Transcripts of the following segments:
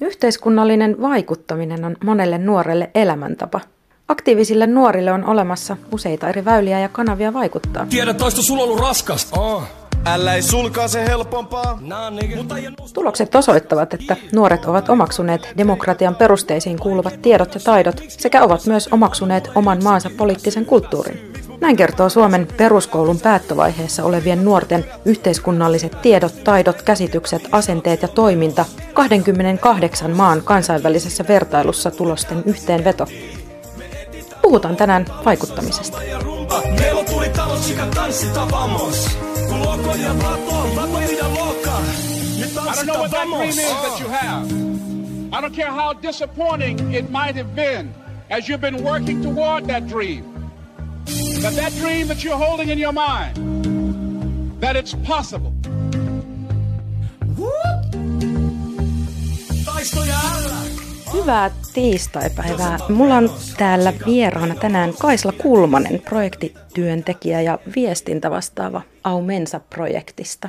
Yhteiskunnallinen vaikuttaminen on monelle nuorelle elämäntapa. Aktiivisille nuorille on olemassa useita eri väyliä ja kanavia vaikuttaa. Tiedä, toista sulla ollut raskasta. Oh. Älä ei sulkaa se helpompaa. Nah, nigga. Tulokset osoittavat, että nuoret ovat omaksuneet demokratian perusteisiin kuuluvat tiedot ja taidot sekä ovat myös omaksuneet oman maansa poliittisen kulttuurin. Näin kertoo Suomen peruskoulun päättövaiheessa olevien nuorten yhteiskunnalliset tiedot, taidot, käsitykset, asenteet ja toiminta 28 maan kansainvälisessä vertailussa tulosten yhteenveto. Puhutaan tänään vaikuttamisesta. Meillä tuli. Kun loko ja loka. Nyt. I don't care how disappointing it might have been as you've been working toward that dream. But that dream that you're holding in your mind, that it's possible. Hyvää tiistaipäivää. Mulla on täällä vieraana tänään Kaisla Kulmanen, projektityöntekijä ja viestintä vastaava Aumensa-projektista.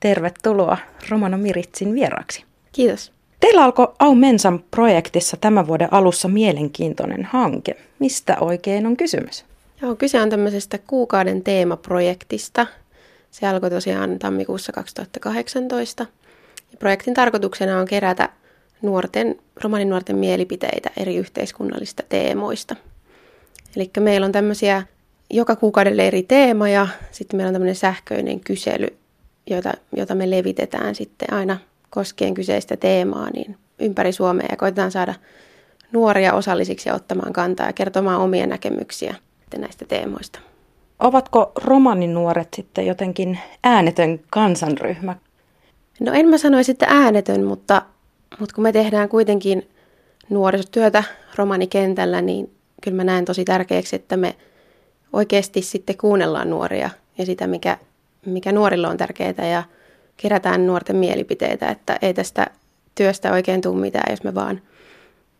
Tervetuloa Romano Miritsin vieraaksi. Kiitos. Teillä alkoi Aumensan projektissa tämän vuoden alussa mielenkiintoinen hanke. Mistä oikein on kysymys? Joo, kyse on tämmöisestä kuukauden teemaprojektista. Se alkoi tosiaan tammikuussa 2018. Ja projektin tarkoituksena on kerätä nuorten, romaninuorten mielipiteitä eri yhteiskunnallisista teemoista. Eli meillä on tämmöisiä joka kuukaudelle eri teema ja sitten meillä on tämmöinen sähköinen kysely, jota, jota me levitetään sitten aina koskien kyseistä teemaa niin ympäri Suomea ja koitetaan saada nuoria osallisiksi ja ottamaan kantaa ja kertomaan omia näkemyksiä näistä teemoista. Ovatko romaninuoret sitten jotenkin äänetön kansanryhmä? No en mä sanoisi, että äänetön, mutta, mutta kun me tehdään kuitenkin nuorisotyötä romanikentällä, niin kyllä mä näen tosi tärkeäksi, että me oikeasti sitten kuunnellaan nuoria ja sitä, mikä, mikä nuorilla on tärkeää ja kerätään nuorten mielipiteitä, että ei tästä työstä oikein tule mitään, jos me vaan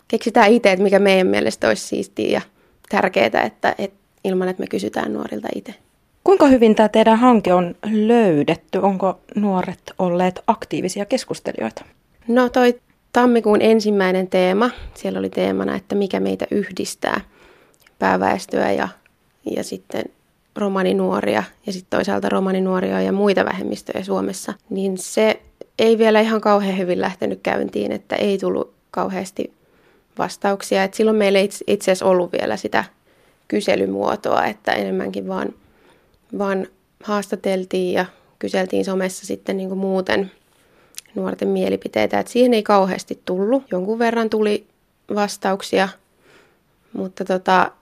keksitään itse, että mikä meidän mielestä olisi siistiä ja tärkeää, että, että ilman, että me kysytään nuorilta itse. Kuinka hyvin tämä teidän hanke on löydetty? Onko nuoret olleet aktiivisia keskustelijoita? No toi tammikuun ensimmäinen teema, siellä oli teemana, että mikä meitä yhdistää, pääväestöä ja, ja sitten romaninuoria ja sitten toisaalta romaninuoria ja muita vähemmistöjä Suomessa, niin se ei vielä ihan kauhean hyvin lähtenyt käyntiin, että ei tullut kauheasti vastauksia. Et silloin meillä ei itse asiassa ollut vielä sitä kyselymuotoa, että enemmänkin vaan, vaan haastateltiin ja kyseltiin somessa sitten niin kuin muuten nuorten mielipiteitä. Et siihen ei kauheasti tullut. Jonkun verran tuli vastauksia, mutta tota,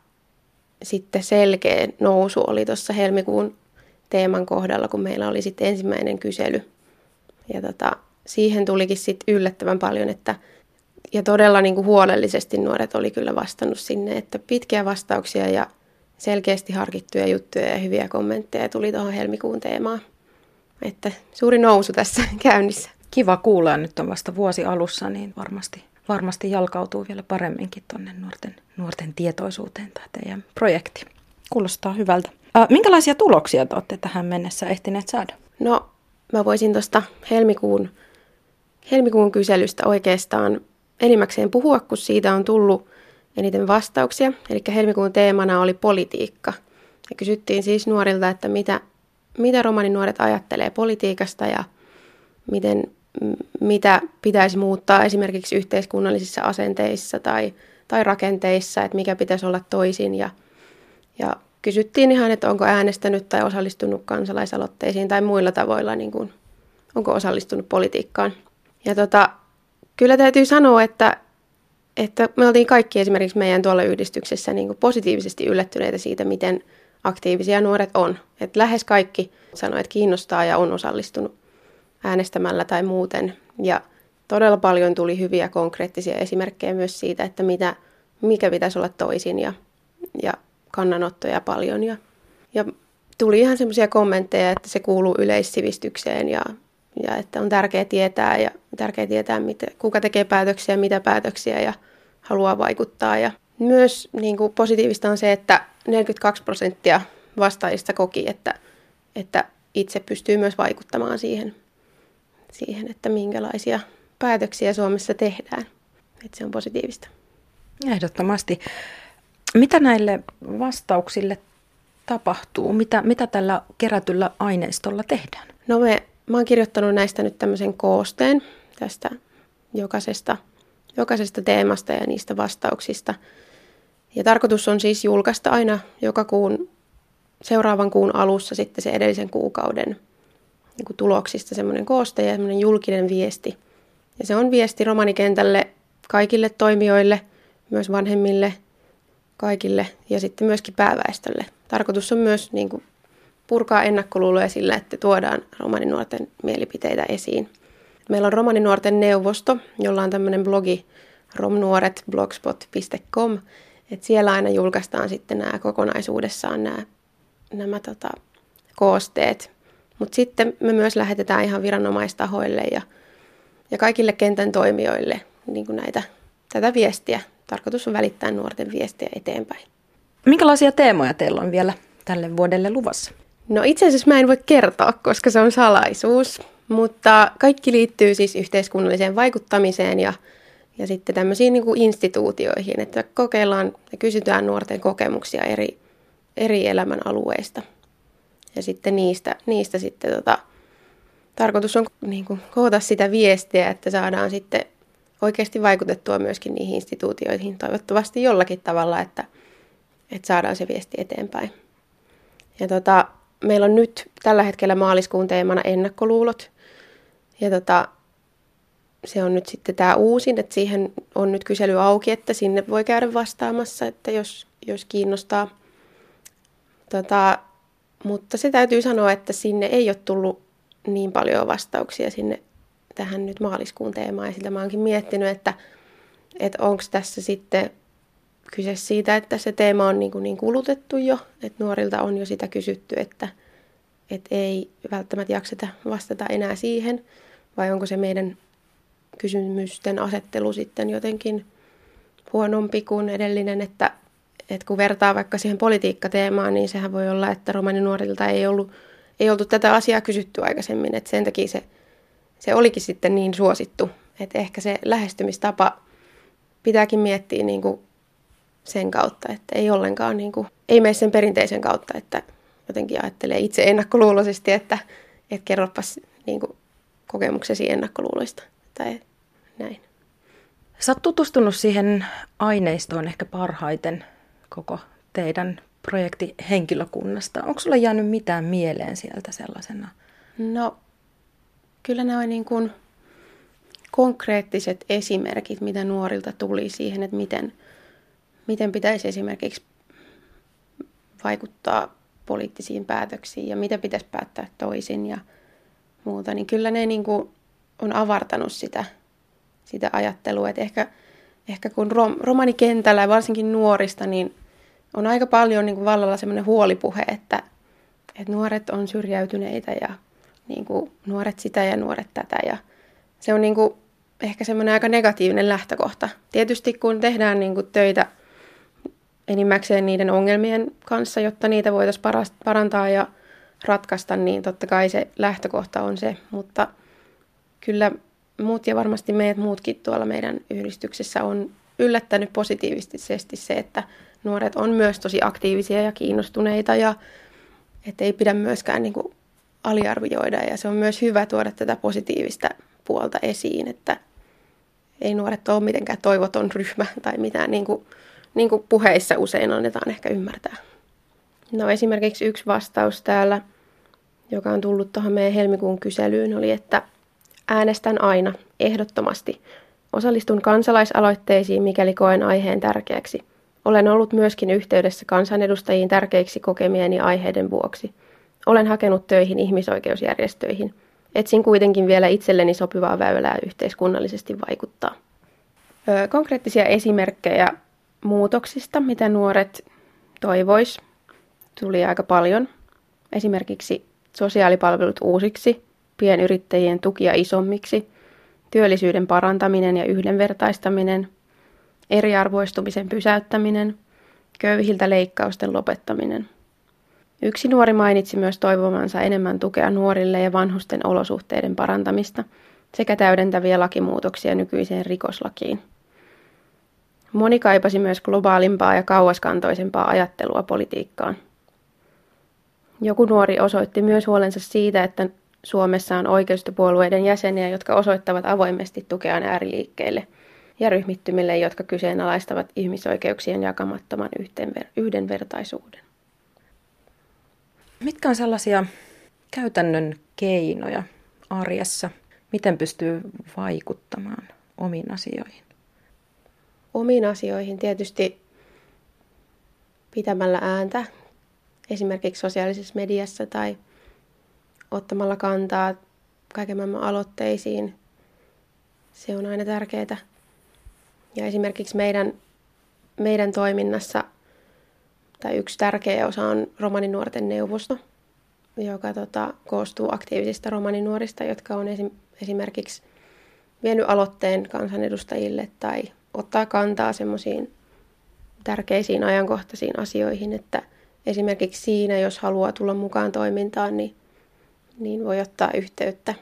sitten selkeä nousu oli tuossa helmikuun teeman kohdalla, kun meillä oli sitten ensimmäinen kysely. Ja tota, siihen tulikin sitten yllättävän paljon, että ja todella niin kuin huolellisesti nuoret oli kyllä vastannut sinne, että pitkiä vastauksia ja selkeästi harkittuja juttuja ja hyviä kommentteja tuli tuohon helmikuun teemaan. Että suuri nousu tässä käynnissä. Kiva kuulla, nyt on vasta vuosi alussa, niin varmasti, varmasti jalkautuu vielä paremminkin tuonne nuorten, nuorten tietoisuuteen tämä teidän projekti. Kuulostaa hyvältä. Ää, minkälaisia tuloksia te olette tähän mennessä ehtineet saada? No, mä voisin tuosta helmikuun, helmikuun kyselystä oikeastaan enimmäkseen puhua, kun siitä on tullut eniten vastauksia. Eli helmikuun teemana oli politiikka. Ja kysyttiin siis nuorilta, että mitä, mitä romaninuoret ajattelee politiikasta ja miten, mitä pitäisi muuttaa esimerkiksi yhteiskunnallisissa asenteissa tai, tai rakenteissa, että mikä pitäisi olla toisin. Ja, ja kysyttiin ihan, että onko äänestänyt tai osallistunut kansalaisaloitteisiin tai muilla tavoilla, niin kuin, onko osallistunut politiikkaan. Ja tota, kyllä täytyy sanoa, että, että me oltiin kaikki esimerkiksi meidän tuolla yhdistyksessä niin positiivisesti yllättyneitä siitä, miten aktiivisia nuoret on. Että lähes kaikki sanoivat, että kiinnostaa ja on osallistunut äänestämällä tai muuten. Ja todella paljon tuli hyviä konkreettisia esimerkkejä myös siitä, että mitä, mikä pitäisi olla toisin ja, ja kannanottoja paljon. Ja, ja tuli ihan semmoisia kommentteja, että se kuuluu yleissivistykseen ja, ja että on tärkeää tietää ja tärkeää tietää, mitä, kuka tekee päätöksiä, mitä päätöksiä ja haluaa vaikuttaa. Ja myös niin kuin positiivista on se, että 42 prosenttia vastaajista koki, että, että itse pystyy myös vaikuttamaan siihen, siihen, että minkälaisia päätöksiä Suomessa tehdään. Että se on positiivista. Ehdottomasti. Mitä näille vastauksille tapahtuu? Mitä, mitä tällä kerätyllä aineistolla tehdään? No me, mä oon kirjoittanut näistä nyt tämmöisen koosteen tästä jokaisesta, jokaisesta teemasta ja niistä vastauksista. Ja tarkoitus on siis julkaista aina joka kuun, seuraavan kuun alussa sitten se edellisen kuukauden niin kuin tuloksista semmoinen kooste ja semmoinen julkinen viesti. Ja se on viesti romanikentälle kaikille toimijoille, myös vanhemmille, kaikille ja sitten myöskin pääväestölle. Tarkoitus on myös niin kuin, purkaa ennakkoluuloja sillä, että tuodaan romaninuorten mielipiteitä esiin. Meillä on romaninuorten neuvosto, jolla on tämmöinen blogi romnuoret.blogspot.com, että siellä aina julkaistaan sitten nämä kokonaisuudessaan nämä, nämä tota, koosteet. Mutta sitten me myös lähetetään ihan viranomaistahoille ja, ja kaikille kentän toimijoille niin kuin näitä, tätä viestiä. Tarkoitus on välittää nuorten viestiä eteenpäin. Minkälaisia teemoja teillä on vielä tälle vuodelle luvassa? No itse asiassa mä en voi kertoa, koska se on salaisuus, mutta kaikki liittyy siis yhteiskunnalliseen vaikuttamiseen ja, ja sitten tämmöisiin niin kuin instituutioihin, että kokeillaan ja kysytään nuorten kokemuksia eri, eri elämän alueista. Ja sitten niistä, niistä sitten tota, tarkoitus on niin kuin, koota sitä viestiä, että saadaan sitten oikeasti vaikutettua myöskin niihin instituutioihin, toivottavasti jollakin tavalla, että, että saadaan se viesti eteenpäin. Ja tota, meillä on nyt tällä hetkellä maaliskuun teemana ennakkoluulot. Ja tota, se on nyt sitten tämä uusin, että siihen on nyt kysely auki, että sinne voi käydä vastaamassa, että jos, jos kiinnostaa. Tota, mutta se täytyy sanoa, että sinne ei ole tullut niin paljon vastauksia sinne tähän nyt maaliskuun teemaan. Ja sitä mä oonkin miettinyt, että, että onko tässä sitten kyse siitä, että se teema on niin, kuin niin kulutettu jo, että nuorilta on jo sitä kysytty, että, että ei välttämättä jakseta vastata enää siihen, vai onko se meidän kysymysten asettelu sitten jotenkin huonompi kuin edellinen, että, että kun vertaa vaikka siihen politiikkateemaan, niin sehän voi olla, että romaninuorilta ei, ollut, ei oltu tätä asiaa kysytty aikaisemmin, että sen takia se, se olikin sitten niin suosittu, että ehkä se lähestymistapa pitääkin miettiä niin kuin sen kautta, että ei ollenkaan niin kuin, ei mene sen perinteisen kautta, että jotenkin ajattelee itse ennakkoluuloisesti, että, että kerropas niin kuin, kokemuksesi ennakkoluuloista tai näin. Sä oot tutustunut siihen aineistoon ehkä parhaiten koko teidän projektihenkilökunnasta. Onko sulla jäänyt mitään mieleen sieltä sellaisena? No, kyllä nämä on niin kuin konkreettiset esimerkit, mitä nuorilta tuli siihen, että miten, miten pitäisi esimerkiksi vaikuttaa poliittisiin päätöksiin ja mitä pitäisi päättää toisin ja muuta, niin kyllä ne niin kuin on avartanut sitä, sitä ajattelua. Että ehkä, ehkä kun rom, romanikentällä ja varsinkin nuorista, niin on aika paljon niin kuin vallalla semmoinen huolipuhe, että, että nuoret on syrjäytyneitä ja niin kuin nuoret sitä ja nuoret tätä. Ja se on niin kuin ehkä semmoinen aika negatiivinen lähtökohta. Tietysti kun tehdään niin kuin töitä – enimmäkseen niiden ongelmien kanssa, jotta niitä voitaisiin parantaa ja ratkaista, niin totta kai se lähtökohta on se, mutta kyllä muut ja varmasti meidät muutkin tuolla meidän yhdistyksessä on yllättänyt positiivisesti se, että nuoret on myös tosi aktiivisia ja kiinnostuneita ja että ei pidä myöskään niin kuin aliarvioida. Ja se on myös hyvä tuoda tätä positiivista puolta esiin, että ei nuoret ole mitenkään toivoton ryhmä tai mitään niin kuin niin kuin puheissa usein annetaan ehkä ymmärtää. No esimerkiksi yksi vastaus täällä, joka on tullut tuohon meidän helmikuun kyselyyn, oli, että äänestän aina, ehdottomasti. Osallistun kansalaisaloitteisiin, mikäli koen aiheen tärkeäksi. Olen ollut myöskin yhteydessä kansanedustajiin tärkeiksi kokemieni aiheiden vuoksi. Olen hakenut töihin ihmisoikeusjärjestöihin. Etsin kuitenkin vielä itselleni sopivaa väylää yhteiskunnallisesti vaikuttaa. Konkreettisia esimerkkejä muutoksista, mitä nuoret toivois, tuli aika paljon. Esimerkiksi sosiaalipalvelut uusiksi, pienyrittäjien tukia isommiksi, työllisyyden parantaminen ja yhdenvertaistaminen, eriarvoistumisen pysäyttäminen, köyhiltä leikkausten lopettaminen. Yksi nuori mainitsi myös toivomansa enemmän tukea nuorille ja vanhusten olosuhteiden parantamista sekä täydentäviä lakimuutoksia nykyiseen rikoslakiin. Moni kaipasi myös globaalimpaa ja kauaskantoisempaa ajattelua politiikkaan. Joku nuori osoitti myös huolensa siitä, että Suomessa on oikeistopuolueiden jäseniä, jotka osoittavat avoimesti tukeaan ääriliikkeille ja ryhmittymille, jotka kyseenalaistavat ihmisoikeuksien jakamattoman yhdenvertaisuuden. Mitkä on sellaisia käytännön keinoja arjessa, miten pystyy vaikuttamaan omiin asioihin? Omiin asioihin tietysti pitämällä ääntä, esimerkiksi sosiaalisessa mediassa tai ottamalla kantaa kaiken maailman aloitteisiin. Se on aina tärkeää. Ja esimerkiksi meidän, meidän toiminnassa tai yksi tärkeä osa on romaninuorten neuvosto, joka tota, koostuu aktiivisista romaninuorista, jotka on esim, esimerkiksi vienyt aloitteen kansanedustajille tai ottaa kantaa semmoisiin tärkeisiin ajankohtaisiin asioihin, että esimerkiksi siinä, jos haluaa tulla mukaan toimintaan, niin, niin voi ottaa yhteyttä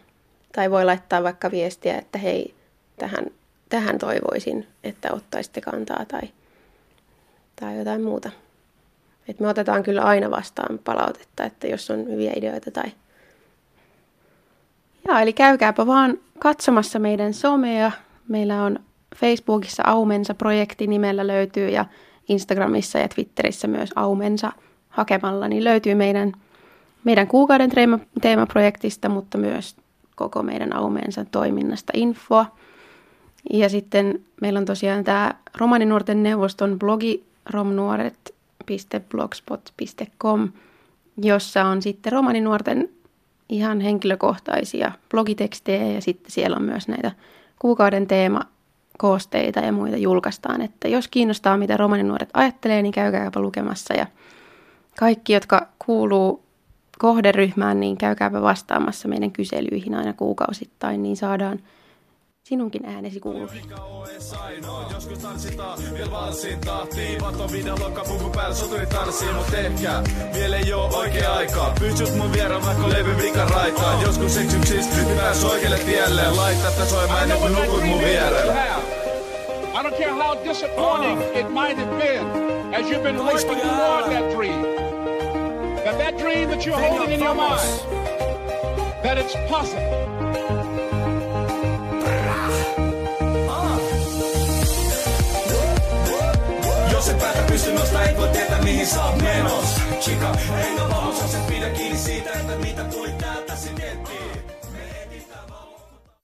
tai voi laittaa vaikka viestiä, että hei, tähän, tähän toivoisin, että ottaisitte kantaa tai, tai jotain muuta. Et me otetaan kyllä aina vastaan palautetta, että jos on hyviä ideoita tai... Ja, eli käykääpä vaan katsomassa meidän somea. Meillä on Facebookissa Aumensa-projekti nimellä löytyy ja Instagramissa ja Twitterissä myös Aumensa hakemalla, niin löytyy meidän, meidän kuukauden teema, teemaprojektista, mutta myös koko meidän Aumensa toiminnasta infoa. Ja sitten meillä on tosiaan tämä Romaninuorten neuvoston blogi romnuoret.blogspot.com, jossa on sitten romaninuorten ihan henkilökohtaisia blogitekstejä ja sitten siellä on myös näitä kuukauden teema koosteita ja muita julkaistaan. Että jos kiinnostaa, mitä romaninuoret ajattelee, niin käykääpä lukemassa. Ja kaikki, jotka kuuluu kohderyhmään, niin käykääpä vastaamassa meidän kyselyihin aina kuukausittain, niin saadaan sinunkin äänesi kuuluviin. Joskus tanssitaan, vielä valssin päällä, soturi tanssii, mut ehkä vielä ei oo oikea aika. Mun vieraan, vaikka levy vika raitaan. Joskus nyt pääs oikealle tielle. Tätä soimaan ennen kuin nukut mun vierellä. I don't care how disappointing oh. it might have been as you've been working toward that dream. That that dream that you're holding in your mind, that it's possible. Jos et päätä pysty et voi tietää mihin sä oot menos Chica, enkä vamos, jos et pidä kiinni siitä, että mitä tuli täältä, si miettii